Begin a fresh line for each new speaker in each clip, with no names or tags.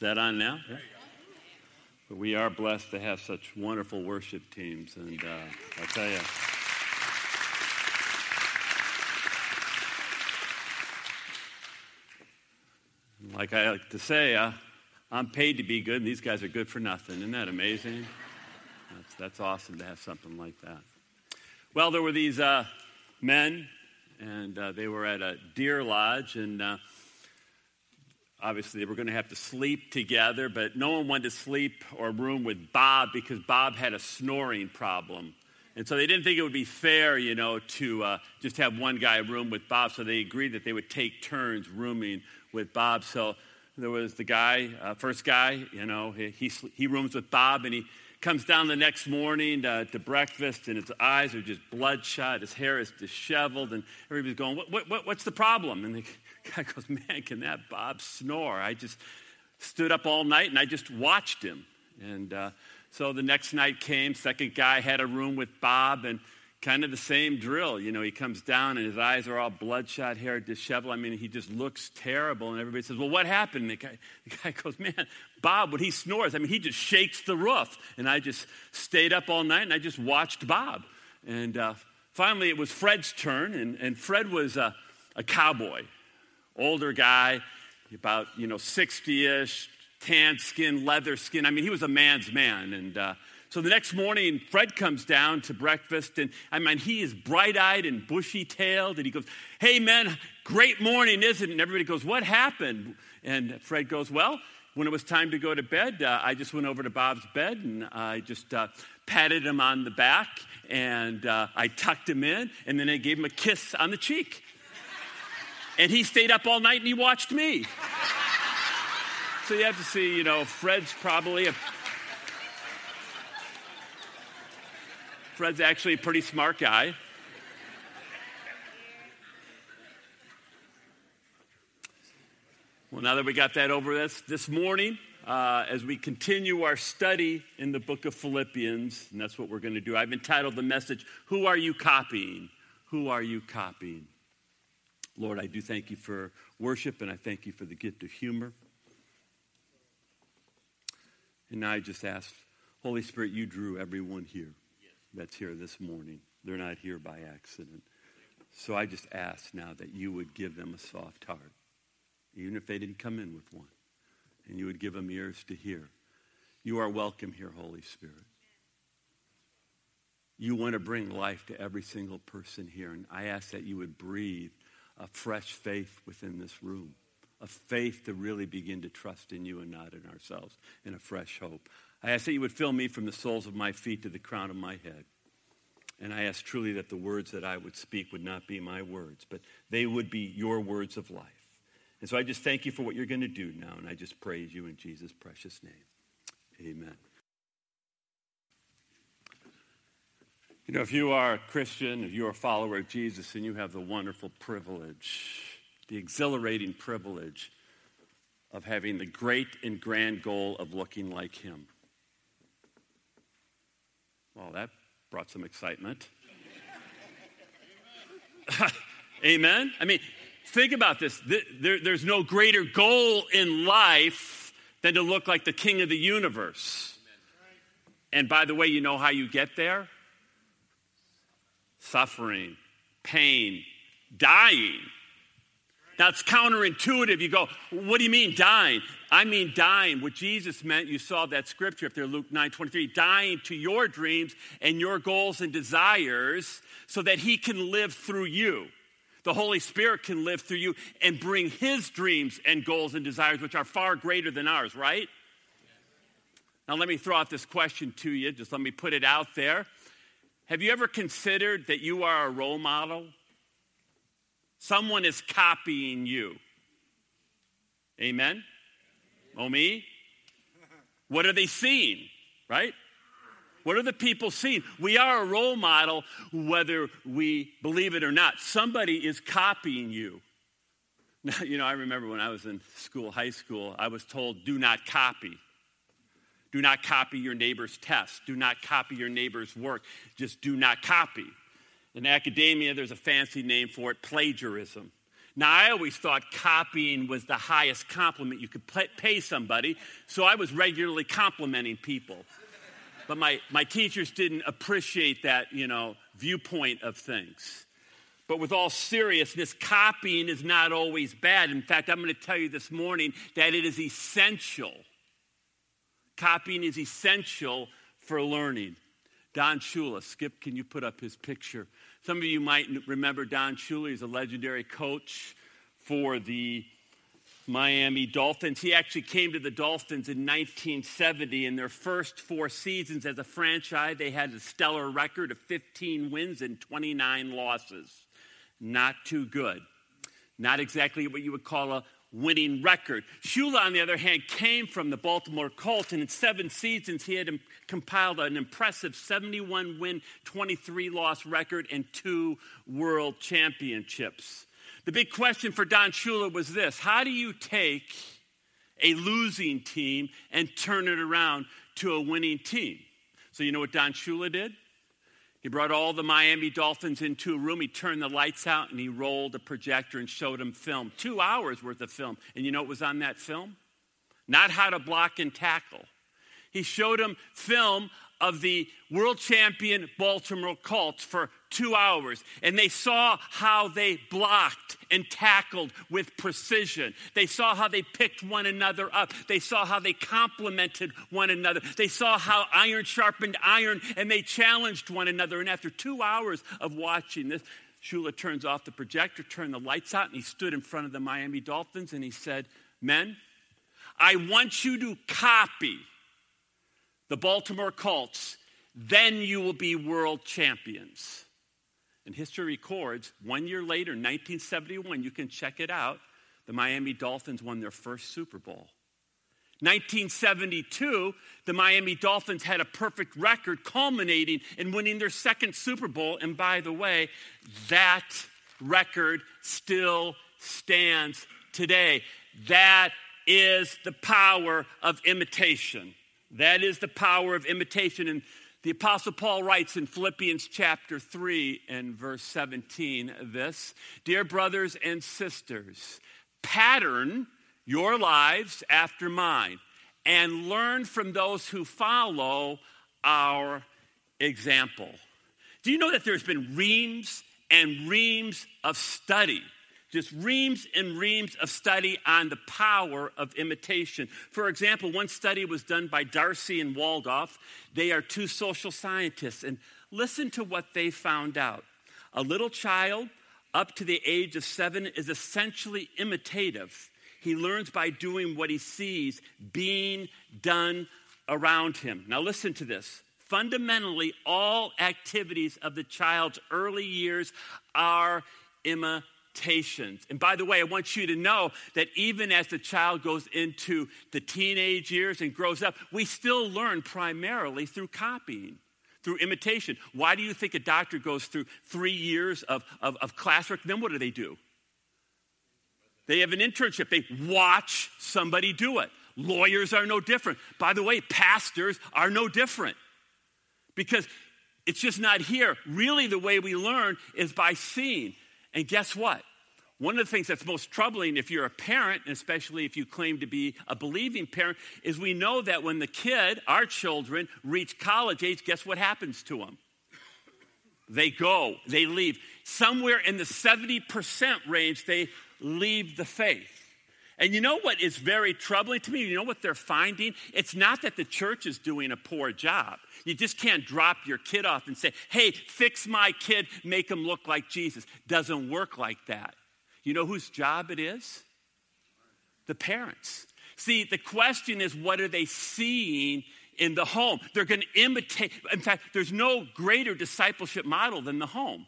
that on now? But we are blessed to have such wonderful worship teams, and uh, I'll tell you. Like I like to say, uh, I'm paid to be good, and these guys are good for nothing. Isn't that amazing? That's, that's awesome to have something like that. Well, there were these uh, men, and uh, they were at a deer lodge, and uh, obviously they were going to have to sleep together, but no one wanted to sleep or room with Bob because Bob had a snoring problem. And so they didn't think it would be fair, you know, to uh, just have one guy room with Bob. So they agreed that they would take turns rooming with Bob. So there was the guy, uh, first guy, you know, he, he, he, rooms with Bob and he comes down the next morning to, to, breakfast and his eyes are just bloodshot. His hair is disheveled and everybody's going, what, what, what, what's the problem? And the guy goes, man, can that Bob snore? I just stood up all night and I just watched him. And uh, so the next night came, second guy had a room with Bob and kind of the same drill. You know, he comes down and his eyes are all bloodshot, hair disheveled. I mean, he just looks terrible. And everybody says, Well, what happened? And the guy, the guy goes, Man, Bob, when he snores, I mean, he just shakes the roof. And I just stayed up all night and I just watched Bob. And uh, finally, it was Fred's turn. And, and Fred was a, a cowboy, older guy, about, you know, 60 ish, tan skin, leather skin. I mean, he was a man's man. And, uh, so the next morning, Fred comes down to breakfast, and I mean, he is bright eyed and bushy tailed, and he goes, Hey, man, great morning, isn't it? And everybody goes, What happened? And Fred goes, Well, when it was time to go to bed, uh, I just went over to Bob's bed and I just uh, patted him on the back and uh, I tucked him in, and then I gave him a kiss on the cheek. And he stayed up all night and he watched me. So you have to see, you know, Fred's probably a Fred's actually a pretty smart guy. Well, now that we got that over this, this morning, uh, as we continue our study in the book of Philippians, and that's what we're going to do, I've entitled the message, Who Are You Copying? Who Are You Copying? Lord, I do thank you for worship, and I thank you for the gift of humor. And now I just ask, Holy Spirit, you drew everyone here that's here this morning. They're not here by accident. So I just ask now that you would give them a soft heart, even if they didn't come in with one, and you would give them ears to hear. You are welcome here, Holy Spirit. You want to bring life to every single person here, and I ask that you would breathe a fresh faith within this room, a faith to really begin to trust in you and not in ourselves, and a fresh hope. I ask that you would fill me from the soles of my feet to the crown of my head. And I ask truly that the words that I would speak would not be my words, but they would be your words of life. And so I just thank you for what you're going to do now, and I just praise you in Jesus' precious name. Amen. You know, if you are a Christian, if you're a follower of Jesus, and you have the wonderful privilege, the exhilarating privilege of having the great and grand goal of looking like Him. Well, that brought some excitement. Amen? I mean, think about this. There, there's no greater goal in life than to look like the king of the universe. And by the way, you know how you get there? Suffering, pain, dying. Now it's counterintuitive. You go, what do you mean dying? I mean dying. What Jesus meant, you saw that scripture up there, Luke 9 23, dying to your dreams and your goals and desires so that he can live through you. The Holy Spirit can live through you and bring his dreams and goals and desires, which are far greater than ours, right? Now, let me throw out this question to you. Just let me put it out there. Have you ever considered that you are a role model? Someone is copying you. Amen? Oh, me? What are they seeing, right? What are the people seeing? We are a role model whether we believe it or not. Somebody is copying you. Now, you know, I remember when I was in school, high school, I was told, do not copy. Do not copy your neighbor's test. Do not copy your neighbor's work. Just do not copy. In academia, there's a fancy name for it plagiarism. Now, I always thought copying was the highest compliment you could pay somebody, so I was regularly complimenting people. But my, my teachers didn't appreciate that, you know, viewpoint of things. But with all seriousness, copying is not always bad. In fact, I'm going to tell you this morning that it is essential. Copying is essential for learning. Don Shula, Skip, can you put up his picture? Some of you might remember Don Shula. He's a legendary coach for the Miami Dolphins. He actually came to the Dolphins in 1970. In their first four seasons as a franchise, they had a stellar record of 15 wins and 29 losses not too good. Not exactly what you would call a winning record. Shula, on the other hand, came from the Baltimore Colts, and in seven seasons, he had compiled an impressive 71 win, 23 loss record and two world championships. The big question for Don Shula was this How do you take a losing team and turn it around to a winning team? So, you know what Don Shula did? He brought all the Miami Dolphins into a room. He turned the lights out and he rolled a projector and showed them film. Two hours worth of film. And you know what was on that film? Not how to block and tackle. He showed them film of the world champion Baltimore Colts for two hours, and they saw how they blocked and tackled with precision. They saw how they picked one another up. They saw how they complemented one another. They saw how iron sharpened iron, and they challenged one another. And after two hours of watching this, Shula turns off the projector, turned the lights out, and he stood in front of the Miami Dolphins and he said, Men, I want you to copy the Baltimore Colts, then you will be world champions. And history records one year later, 1971, you can check it out, the Miami Dolphins won their first Super Bowl. 1972, the Miami Dolphins had a perfect record, culminating in winning their second Super Bowl. And by the way, that record still stands today. That is the power of imitation. That is the power of imitation. And the Apostle Paul writes in Philippians chapter 3 and verse 17 this Dear brothers and sisters, pattern your lives after mine and learn from those who follow our example. Do you know that there's been reams and reams of study just reams and reams of study on the power of imitation. For example, one study was done by Darcy and Waldorf. They are two social scientists, and listen to what they found out. A little child up to the age of seven is essentially imitative. He learns by doing what he sees being done around him. Now, listen to this. Fundamentally, all activities of the child's early years are imitation expectations. And by the way, I want you to know that even as the child goes into the teenage years and grows up, we still learn primarily through copying through imitation. Why do you think a doctor goes through three years of, of, of classwork? Then what do they do? They have an internship, they watch somebody do it. Lawyers are no different. By the way, pastors are no different because it's just not here. Really, the way we learn is by seeing. And guess what? One of the things that's most troubling if you're a parent, and especially if you claim to be a believing parent, is we know that when the kid, our children, reach college age, guess what happens to them? They go, they leave. Somewhere in the 70% range, they leave the faith. And you know what is very troubling to me? You know what they're finding? It's not that the church is doing a poor job. You just can't drop your kid off and say, hey, fix my kid, make him look like Jesus. Doesn't work like that. You know whose job it is? The parents. See, the question is, what are they seeing in the home? They're going to imitate. In fact, there's no greater discipleship model than the home.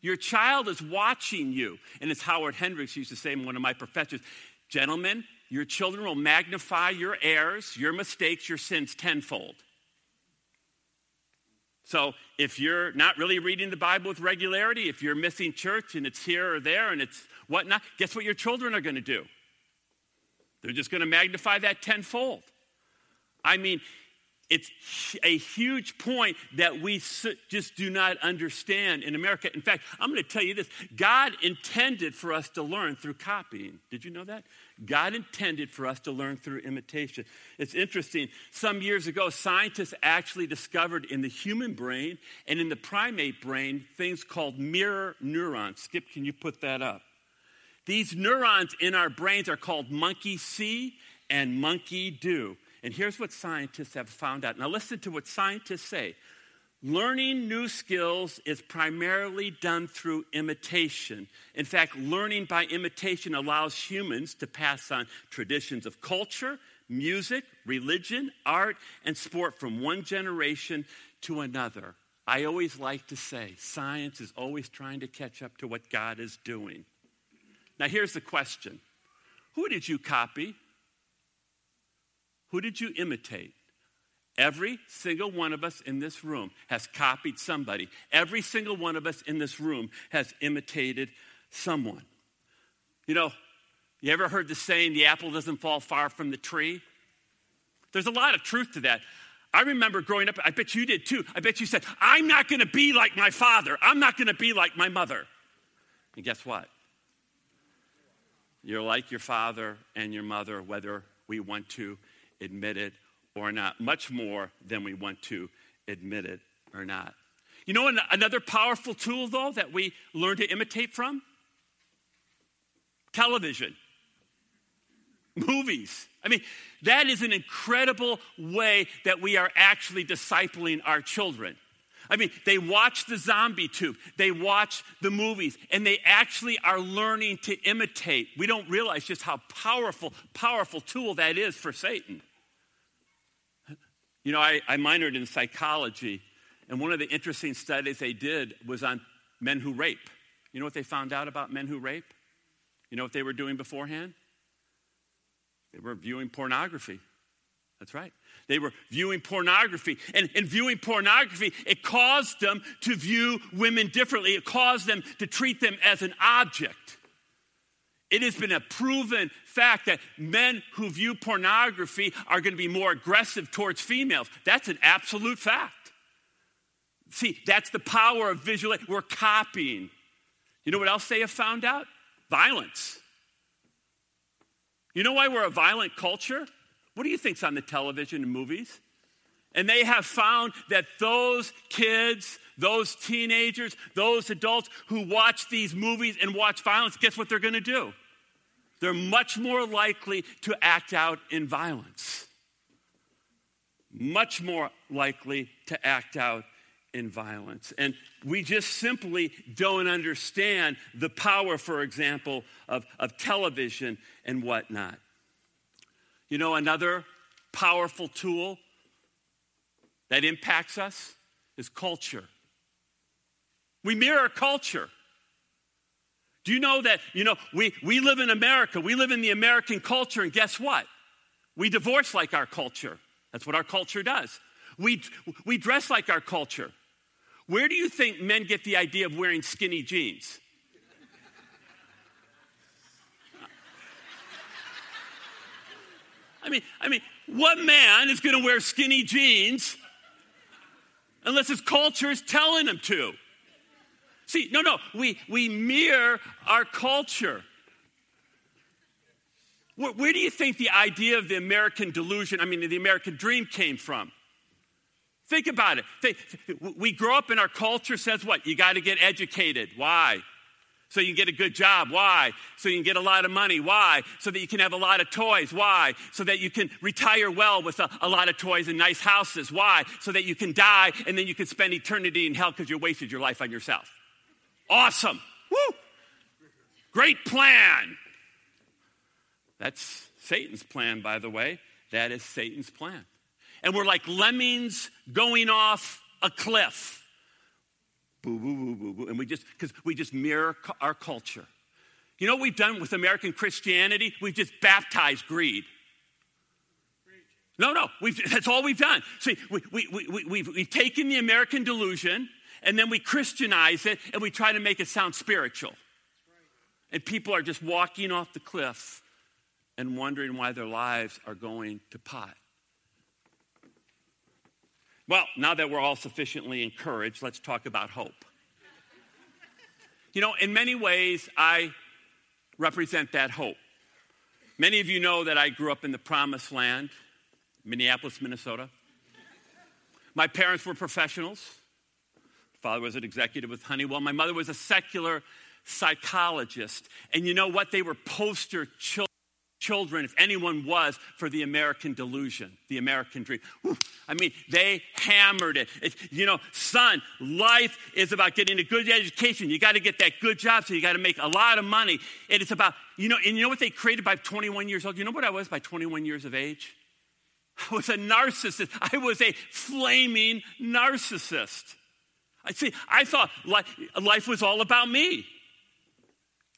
Your child is watching you. And as Howard Hendricks used to say, one of my professors, gentlemen, your children will magnify your errors, your mistakes, your sins tenfold. So if you're not really reading the Bible with regularity, if you're missing church and it's here or there and it's whatnot, guess what your children are going to do? They're just going to magnify that tenfold. I mean, it's a huge point that we just do not understand in America. In fact, I'm going to tell you this God intended for us to learn through copying. Did you know that? God intended for us to learn through imitation. It's interesting. Some years ago, scientists actually discovered in the human brain and in the primate brain things called mirror neurons. Skip, can you put that up? These neurons in our brains are called monkey see and monkey do. And here's what scientists have found out. Now, listen to what scientists say. Learning new skills is primarily done through imitation. In fact, learning by imitation allows humans to pass on traditions of culture, music, religion, art, and sport from one generation to another. I always like to say science is always trying to catch up to what God is doing. Now, here's the question Who did you copy? Who did you imitate? Every single one of us in this room has copied somebody. Every single one of us in this room has imitated someone. You know, you ever heard the saying, the apple doesn't fall far from the tree? There's a lot of truth to that. I remember growing up, I bet you did too. I bet you said, I'm not going to be like my father. I'm not going to be like my mother. And guess what? You're like your father and your mother, whether we want to admit it or not, much more than we want to admit it or not. You know, another powerful tool, though, that we learn to imitate from? Television, movies. I mean, that is an incredible way that we are actually discipling our children. I mean, they watch the zombie tube, they watch the movies, and they actually are learning to imitate. We don't realize just how powerful, powerful tool that is for Satan. You know, I, I minored in psychology, and one of the interesting studies they did was on men who rape. You know what they found out about men who rape? You know what they were doing beforehand? They were viewing pornography. That's right. They were viewing pornography. And in viewing pornography, it caused them to view women differently. It caused them to treat them as an object. It has been a proven fact that men who view pornography are going to be more aggressive towards females. That's an absolute fact. See, that's the power of visual. We're copying. You know what else they have found out? Violence. You know why we're a violent culture? What do you think's on the television and movies? And they have found that those kids, those teenagers, those adults who watch these movies and watch violence, guess what they're going to do? They're much more likely to act out in violence. Much more likely to act out in violence. And we just simply don't understand the power, for example, of, of television and whatnot. You know, another powerful tool that impacts us is culture. We mirror culture. Do you know that, you know, we, we live in America, we live in the American culture, and guess what? We divorce like our culture. That's what our culture does. We, we dress like our culture. Where do you think men get the idea of wearing skinny jeans? I mean, I mean, what man is going to wear skinny jeans unless his culture is telling him to? See, no, no, we, we mirror our culture. Where, where, do you think the idea of the American delusion, I mean, the American dream came from? Think about it. We grow up in our culture says what? You got to get educated. Why? So you can get a good job. Why? So you can get a lot of money. Why? So that you can have a lot of toys. Why? So that you can retire well with a, a lot of toys and nice houses. Why? So that you can die and then you can spend eternity in hell because you wasted your life on yourself. Awesome. Woo! Great plan. That's Satan's plan, by the way. That is Satan's plan. And we're like lemmings going off a cliff. Boo, boo, boo, boo, boo. And we just, because we just mirror our culture. You know what we've done with American Christianity? We've just baptized greed. No, no, that's all we've done. See, we, we, we, we, we've, we've taken the American delusion and then we Christianize it and we try to make it sound spiritual. And people are just walking off the cliff and wondering why their lives are going to pot. Well, now that we're all sufficiently encouraged, let's talk about hope. You know, in many ways, I represent that hope. Many of you know that I grew up in the promised land, Minneapolis, Minnesota. My parents were professionals. Father was an executive with Honeywell. My mother was a secular psychologist. And you know what? They were poster children children, if anyone was, for the American delusion, the American dream. Whew. I mean, they hammered it. You know, son, life is about getting a good education. You got to get that good job, so you got to make a lot of money. And it's about, you know, and you know what they created by 21 years old? You know what I was by 21 years of age? I was a narcissist. I was a flaming narcissist. I see, I thought life, life was all about me.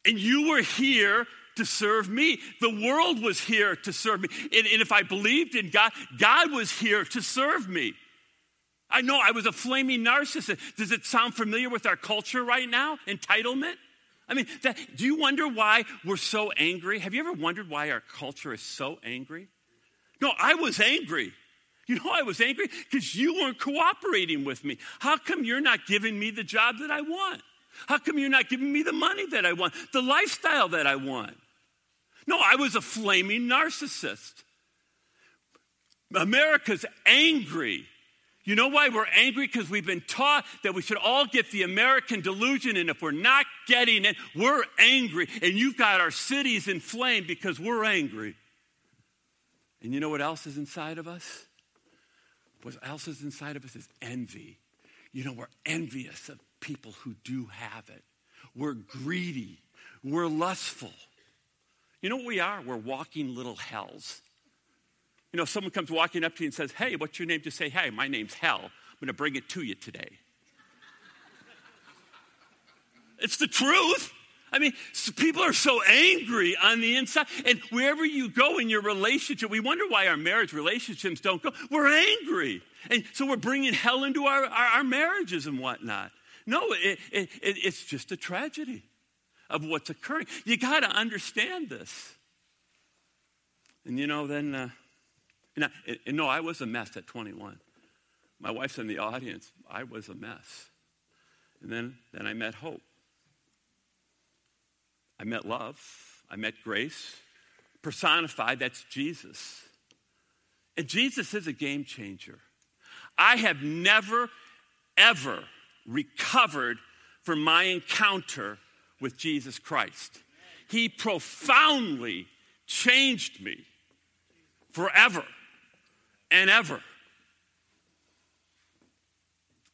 And you were here to serve me. The world was here to serve me. And, and, if I believed in God, God was here to serve me. I know I was a flaming narcissist. Does it sound familiar with our culture right now? Entitlement? I mean, that, do you wonder why we're so angry? Have you ever wondered why our culture is so angry? No, I was angry. You know, I was angry because you weren't cooperating with me. How come you're not giving me the job that I want? How come you're not giving me the money that I want, the lifestyle that I want? No, I was a flaming narcissist. America's angry. You know why we're angry? Because we've been taught that we should all get the American delusion, and if we're not getting it, we're angry. And you've got our cities in flame because we're angry. And you know what else is inside of us? What else is inside of us is envy. You know, we're envious of people who do have it. We're greedy. We're lustful. You know what we are? We're walking little hells. You know, someone comes walking up to you and says, Hey, what's your name? Just say, Hey, my name's Hell. I'm going to bring it to you today. it's the truth. I mean, people are so angry on the inside. And wherever you go in your relationship, we wonder why our marriage relationships don't go. We're angry. And so we're bringing hell into our, our, our marriages and whatnot. No, it, it, it, it's just a tragedy of what's occurring. You got to understand this. And you know, then, uh, and, I, and no, I was a mess at 21. My wife's in the audience. I was a mess. And then, then I met hope. I met love. I met grace. Personified, that's Jesus. And Jesus is a game changer. I have never, ever recovered from my encounter with Jesus Christ. He profoundly changed me forever and ever.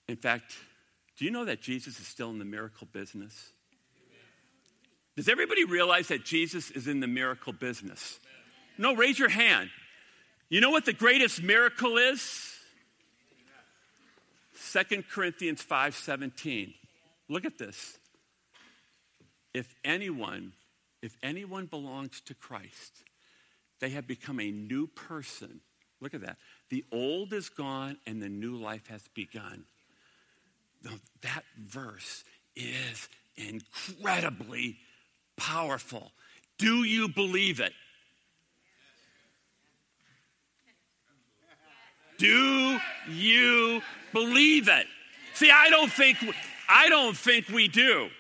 In fact, do you know that Jesus is still in the miracle business? Does everybody realize that Jesus is in the miracle business? No, raise your hand. You know what the greatest miracle is? 2 Corinthians 5:17. Look at this if anyone, if anyone belongs to Christ, they have become a new person. Look at that. The old is gone and the new life has begun. That verse is incredibly powerful. Do you believe it? Do you believe it? See, I don't think I don't think we do.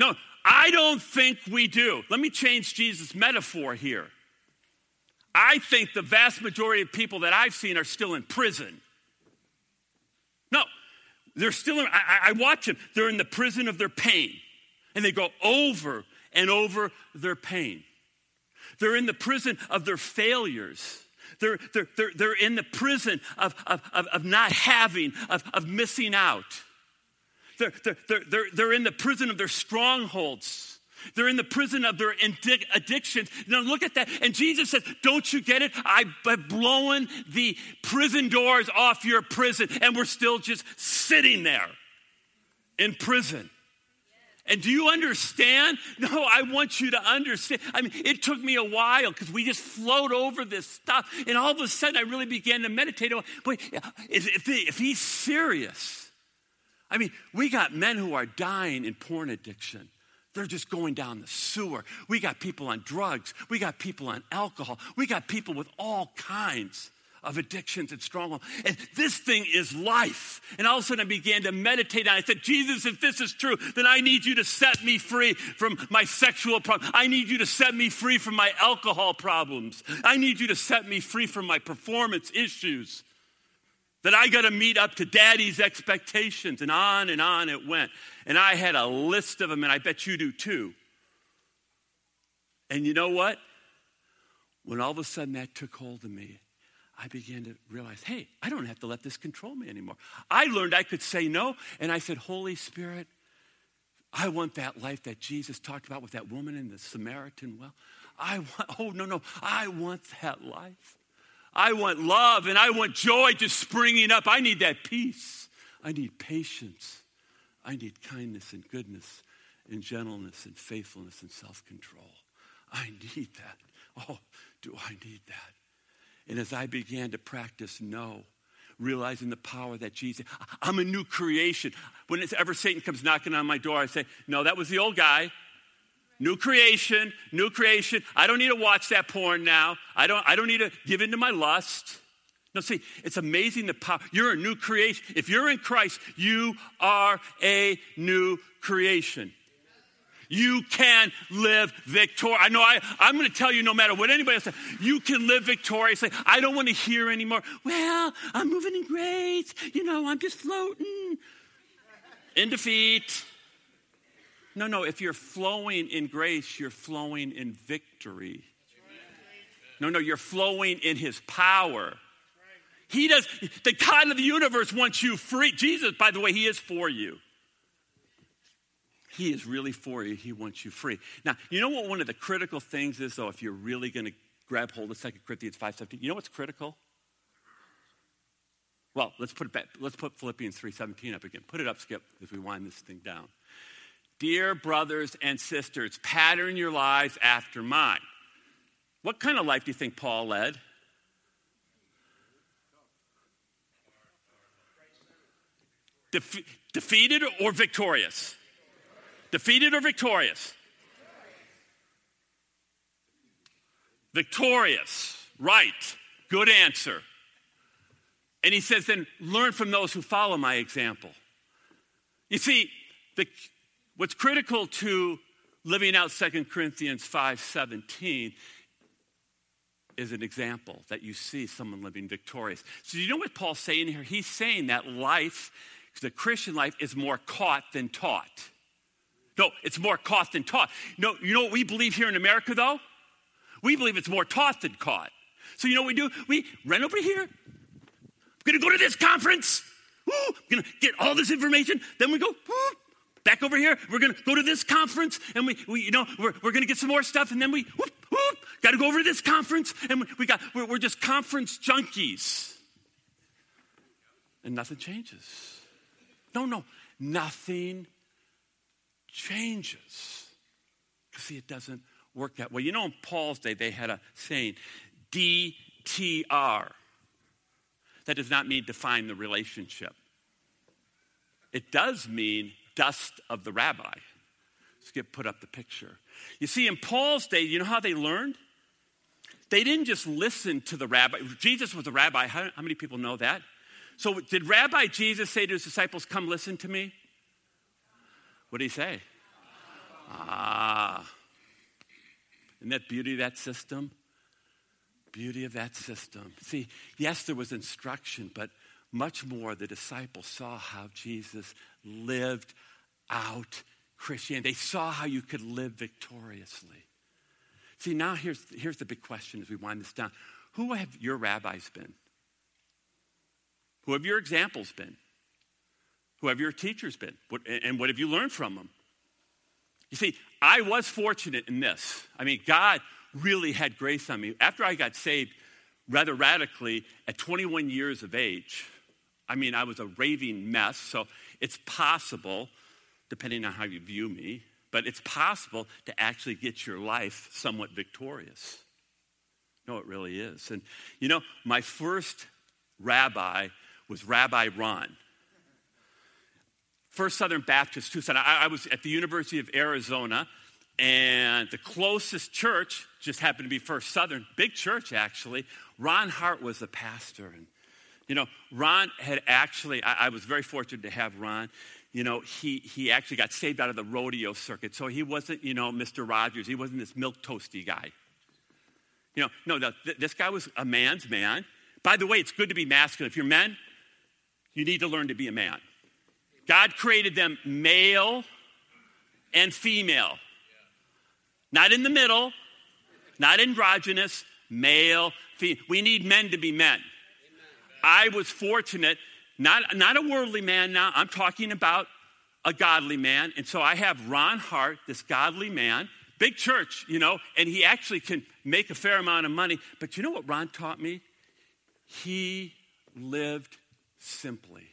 No, I don't think we do. Let me change Jesus' metaphor here. I think the vast majority of people that I've seen are still in prison. No, they're still in, I, I watch them. They're in the prison of their pain. And they go over and over their pain. They're in the prison of their failures. They're, they're, they're, they're in the prison of, of, of, of not having, of, of missing out. They're, they're, they're, they're in the prison of their strongholds. They're in the prison of their addictions. Now look at that. And Jesus says, Don't you get it? I've blown the prison doors off your prison, and we're still just sitting there in prison. And do you understand? No, I want you to understand. I mean, it took me a while because we just float over this stuff. And all of a sudden, I really began to meditate on, boy, if, if he's serious, I mean, we got men who are dying in porn addiction. They're just going down the sewer. We got people on drugs. We got people on alcohol. We got people with all kinds of addictions and strongholds. And this thing is life. And all of a sudden I began to meditate on it. I said, Jesus, if this is true, then I need you to set me free from my sexual problems. I need you to set me free from my alcohol problems. I need you to set me free from my performance issues. That I got to meet up to daddy's expectations. And on and on it went. And I had a list of them, and I bet you do too. And you know what? When all of a sudden that took hold of me, I began to realize, hey, I don't have to let this control me anymore. I learned I could say no, and I said, Holy Spirit, I want that life that Jesus talked about with that woman in the Samaritan well. I want, oh, no, no, I want that life. I want love and I want joy just springing up. I need that peace. I need patience. I need kindness and goodness and gentleness and faithfulness and self control. I need that. Oh, do I need that? And as I began to practice no, realizing the power that Jesus, I'm a new creation. Whenever Satan comes knocking on my door, I say, No, that was the old guy. New creation, new creation. I don't need to watch that porn now. I don't, I don't need to give in to my lust. No, see, it's amazing the power. You're a new creation. If you're in Christ, you are a new creation. You can live victorious. I know I, I'm going to tell you no matter what anybody else says, you can live victoriously. I don't want to hear anymore. Well, I'm moving in grace. You know, I'm just floating in defeat. No, no, if you're flowing in grace, you're flowing in victory. No, no, you're flowing in his power. He does, the God of the universe wants you free. Jesus, by the way, he is for you. He is really for you. He wants you free. Now, you know what one of the critical things is, though, if you're really going to grab hold of 2 Corinthians 5.17? You know what's critical? Well, let's put back. Let's put Philippians 3.17 up again. Put it up, Skip, as we wind this thing down. Dear brothers and sisters, pattern your lives after mine. What kind of life do you think Paul led? Defe- defeated or victorious? Defeated or victorious? Victorious. Right. Good answer. And he says, then learn from those who follow my example. You see, the, what's critical to living out 2 Corinthians 5:17 is an example that you see someone living victorious. So you know what Paul's saying here? He's saying that life, the Christian life, is more caught than taught. No, it's more caught than taught. No, you know what we believe here in America, though? We believe it's more taught than caught. So you know what we do? We run over here. Going to go to this conference. We're going to get all this information. Then we go back over here. We're going to go to this conference, and we, we you know, we're, we're going to get some more stuff, and then we whoop, whoop, got to go over to this conference, and we, we got we're, we're just conference junkies, and nothing changes. No, no, nothing changes. See, it doesn't work that way. You know, in Paul's day, they had a saying, DTR. That does not mean define the relationship. It does mean dust of the rabbi. Skip put up the picture. You see, in Paul's day, you know how they learned? They didn't just listen to the rabbi. Jesus was a rabbi. How, how many people know that? So, did Rabbi Jesus say to his disciples, Come listen to me? What did he say? Ah. Isn't that beauty of that system? Beauty of that system. See, yes, there was instruction, but much more the disciples saw how Jesus lived out Christianity. They saw how you could live victoriously. See, now here's, here's the big question as we wind this down. Who have your rabbis been? Who have your examples been? Who have your teachers been? What, and what have you learned from them? You see, I was fortunate in this. I mean, God really had grace on me. After I got saved rather radically at 21 years of age, I mean, I was a raving mess, so it's possible, depending on how you view me, but it's possible to actually get your life somewhat victorious. No, it really is. And you know, my first rabbi was Rabbi Ron. First Southern Baptist Tucson. I, I was at the University of Arizona, And the closest church just happened to be First Southern, big church actually. Ron Hart was the pastor. And, you know, Ron had actually, I, I was very fortunate to have Ron. You know, he, he actually got saved out of the rodeo circuit. So he wasn't, you know, Mr. Rogers. He wasn't this milk toasty guy. You know, no, this guy was a man's man. By the way, it's good to be masculine. If you're men, you need to learn to be a man. God created them male and female. Not in the middle, not androgynous, male, female. We need men to be men. I was fortunate, not, not a worldly man now, I'm talking about a godly man. And so I have Ron Hart, this godly man, big church, you know, and he actually can make a fair amount of money. But you know what Ron taught me? He lived simply.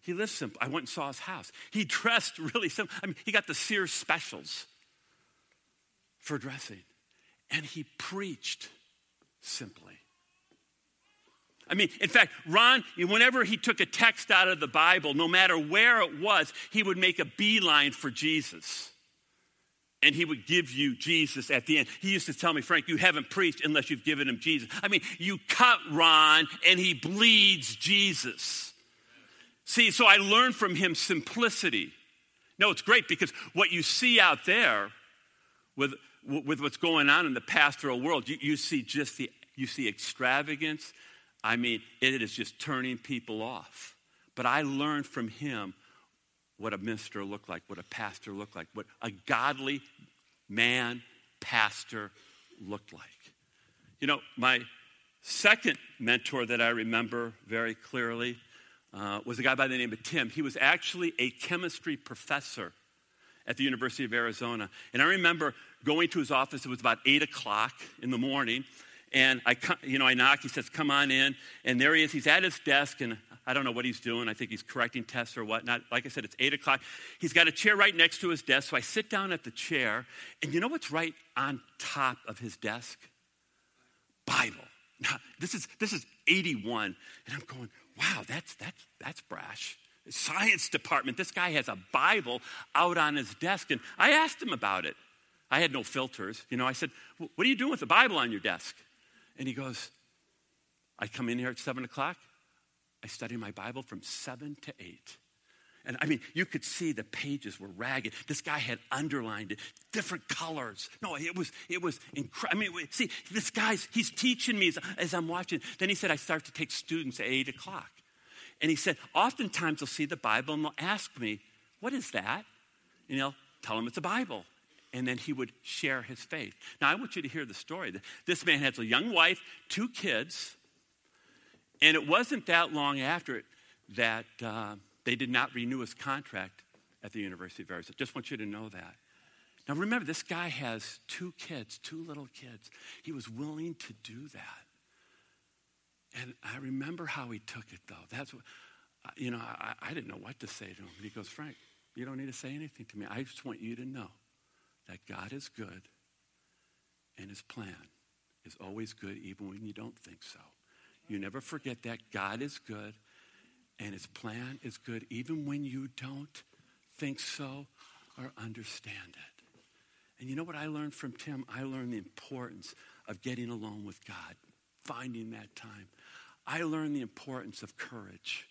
He lived simple. I went and saw his house. He dressed really simple. I mean, he got the Sears specials for dressing. And he preached simply. I mean, in fact, Ron, whenever he took a text out of the Bible, no matter where it was, he would make a beeline for Jesus. And he would give you Jesus at the end. He used to tell me, Frank, you haven't preached unless you've given him Jesus. I mean, you cut Ron and he bleeds Jesus. See, so I learned from him simplicity. No, it's great because what you see out there with with what's going on in the pastoral world, you, you see just the, you see extravagance. I mean, it is just turning people off. But I learned from him what a minister looked like, what a pastor looked like, what a godly man, pastor looked like. You know, my second mentor that I remember very clearly uh, was a guy by the name of Tim. He was actually a chemistry professor at the University of Arizona. And I remember going to his office. It was about eight o'clock in the morning, and I, you know, I knock. He says, "Come on in." And there he is. He's at his desk, and I don't know what he's doing. I think he's correcting tests or whatnot. Like I said, it's eight o'clock. He's got a chair right next to his desk. So I sit down at the chair, and you know what's right on top of his desk? Bible. Now, this is this is 81, and I'm going, wow, that's that's that's brash science department. This guy has a Bible out on his desk. And I asked him about it. I had no filters. You know, I said, What are you doing with the Bible on your desk? And he goes, I come in here at seven o'clock. I study my Bible from seven to eight. And I mean, you could see the pages were ragged. This guy had underlined it, different colors. No, it was, it was incredible. I mean, see, this guy's, he's teaching me as, as, I'm watching. Then he said, I start to take students at eight o'clock. And he said, oftentimes they'll see the Bible and they'll ask me, What is that? And he'll tell them it's a Bible. And then he would share his faith. Now, I want you to hear the story. This man has a young wife, two kids, and it wasn't that long after it that uh, they did not renew his contract at the University of Arizona. Just want you to know that. Now, remember, this guy has two kids, two little kids. He was willing to do that. And I remember how he took it, though. That's what, you know, I, I didn't know what to say to him. He goes, Frank, you don't need to say anything to me. I just want you to know that God is good and his plan is always good, even when you don't think so. You never forget that God is good and his plan is good, even when you don't think so or understand it. And you know what I learned from Tim? I learned the importance of getting alone with God, finding that time. I learned the importance of courage.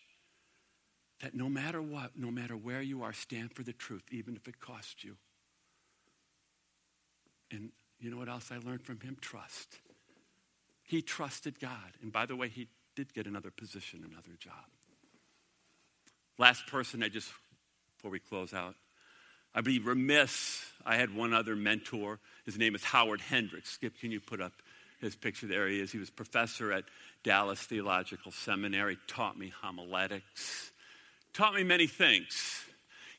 That no matter what, no matter where you are, stand for the truth, even if it costs you. And you know what else I learned from him? Trust. He trusted God. And by the way, he did get another position, another job. Last person, I just, before we close out, I'd be remiss. I had one other mentor. His name is Howard Hendricks. Skip, can you put up his picture? There he is. He was professor at Dallas Theological Seminary, taught me homiletics, taught me many things.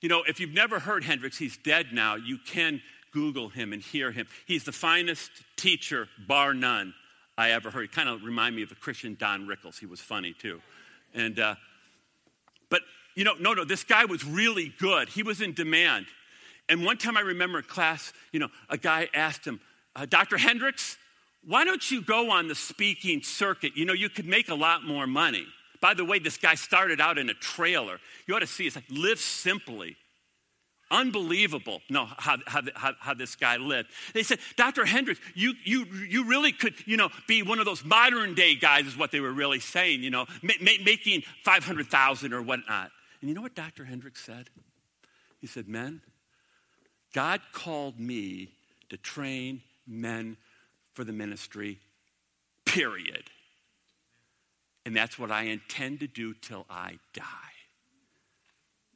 You know, if you've never heard Hendricks, he's dead now. You can Google him and hear him. He's the finest teacher, bar none, I ever heard. He kind of remind me of the Christian Don Rickles. He was funny too. And, uh, but, you know, no, no, this guy was really good. He was in demand. And one time I remember in class, you know, a guy asked him, uh, Dr. Hendricks, why don't you go on the speaking circuit? You know, you could make a lot more money. By the way, this guy started out in a trailer. You ought to see it's like live simply. Unbelievable. No, how, how, how, how, this guy lived. They said, Dr. Hendricks, you, you, you really could, you know, be one of those modern day guys is what they were really saying, you know, ma- ma- making 500,000 or whatnot. And you know what Dr. Hendricks said? He said, men, God called me to train men for the ministry, period. And that's what I intend to do till I die.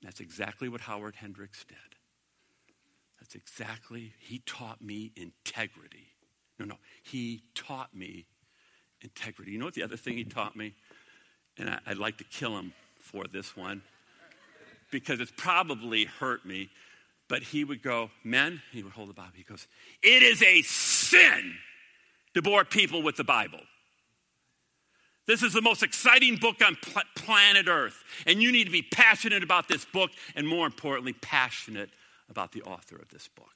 That's exactly what Howard Hendricks did. That's exactly, he taught me integrity. No, no, he taught me integrity. You know what the other thing he taught me? And I, would like to kill him for this one because it's probably hurt me. But he would go, Men, he would hold the Bible. He goes, It is a sin to bore people with the Bible. This is the most exciting book on pl- planet Earth. And you need to be passionate about this book, and more importantly, passionate about the author of this book.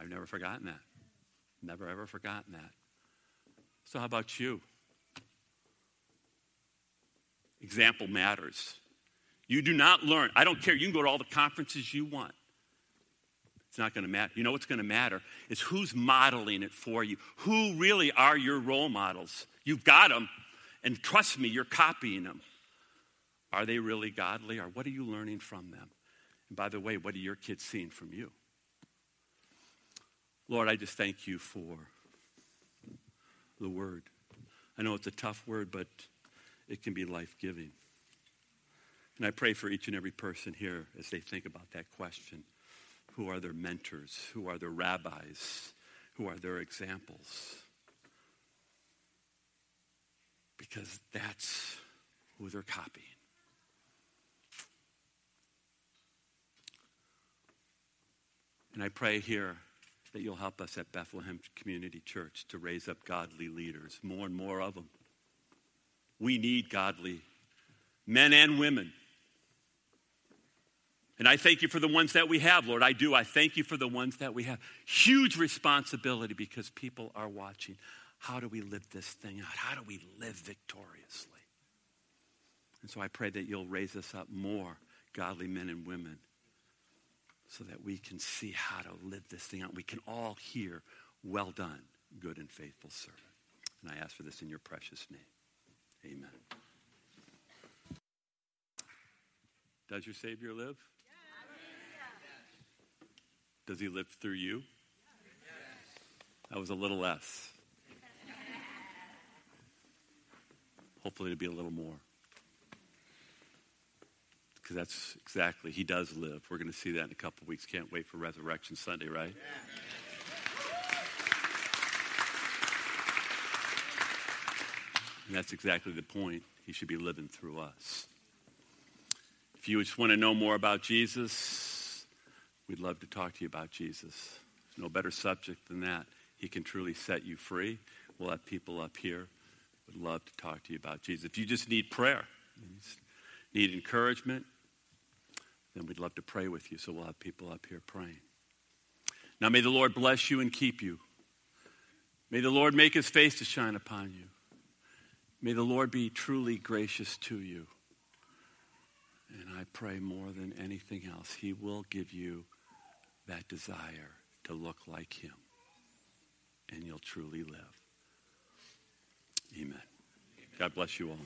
I've never forgotten that. Never, ever forgotten that. So, how about you? Example matters. You do not learn. I don't care. You can go to all the conferences you want. It's not going to matter. You know what's going to matter is who's modeling it for you. Who really are your role models? You've got them, and trust me, you're copying them. Are they really godly, or what are you learning from them? And by the way, what are your kids seeing from you? Lord, I just thank you for the word. I know it's a tough word, but it can be life giving. And I pray for each and every person here as they think about that question. Who are their mentors? Who are their rabbis? Who are their examples? Because that's who they're copying. And I pray here that you'll help us at Bethlehem Community Church to raise up godly leaders, more and more of them. We need godly men and women and I thank you for the ones that we have, Lord. I do. I thank you for the ones that we have. Huge responsibility because people are watching. How do we live this thing out? How do we live victoriously? And so I pray that you'll raise us up more godly men and women so that we can see how to live this thing out. We can all hear, well done, good and faithful servant. And I ask for this in your precious name. Amen. Does your Savior live? Does he live through you? That was a little less. Hopefully, to be a little more. Because that's exactly, he does live. We're going to see that in a couple weeks. Can't wait for Resurrection Sunday, right? And that's exactly the point. He should be living through us. If you just want to know more about Jesus, We'd love to talk to you about Jesus. There's no better subject than that. He can truly set you free. We'll have people up here would love to talk to you about Jesus. If you just need prayer, need encouragement, then we'd love to pray with you. So we'll have people up here praying. Now may the Lord bless you and keep you. May the Lord make his face to shine upon you. May the Lord be truly gracious to you. And I pray more than anything else, he will give you that desire to look like him. And you'll truly live. Amen. God bless you all.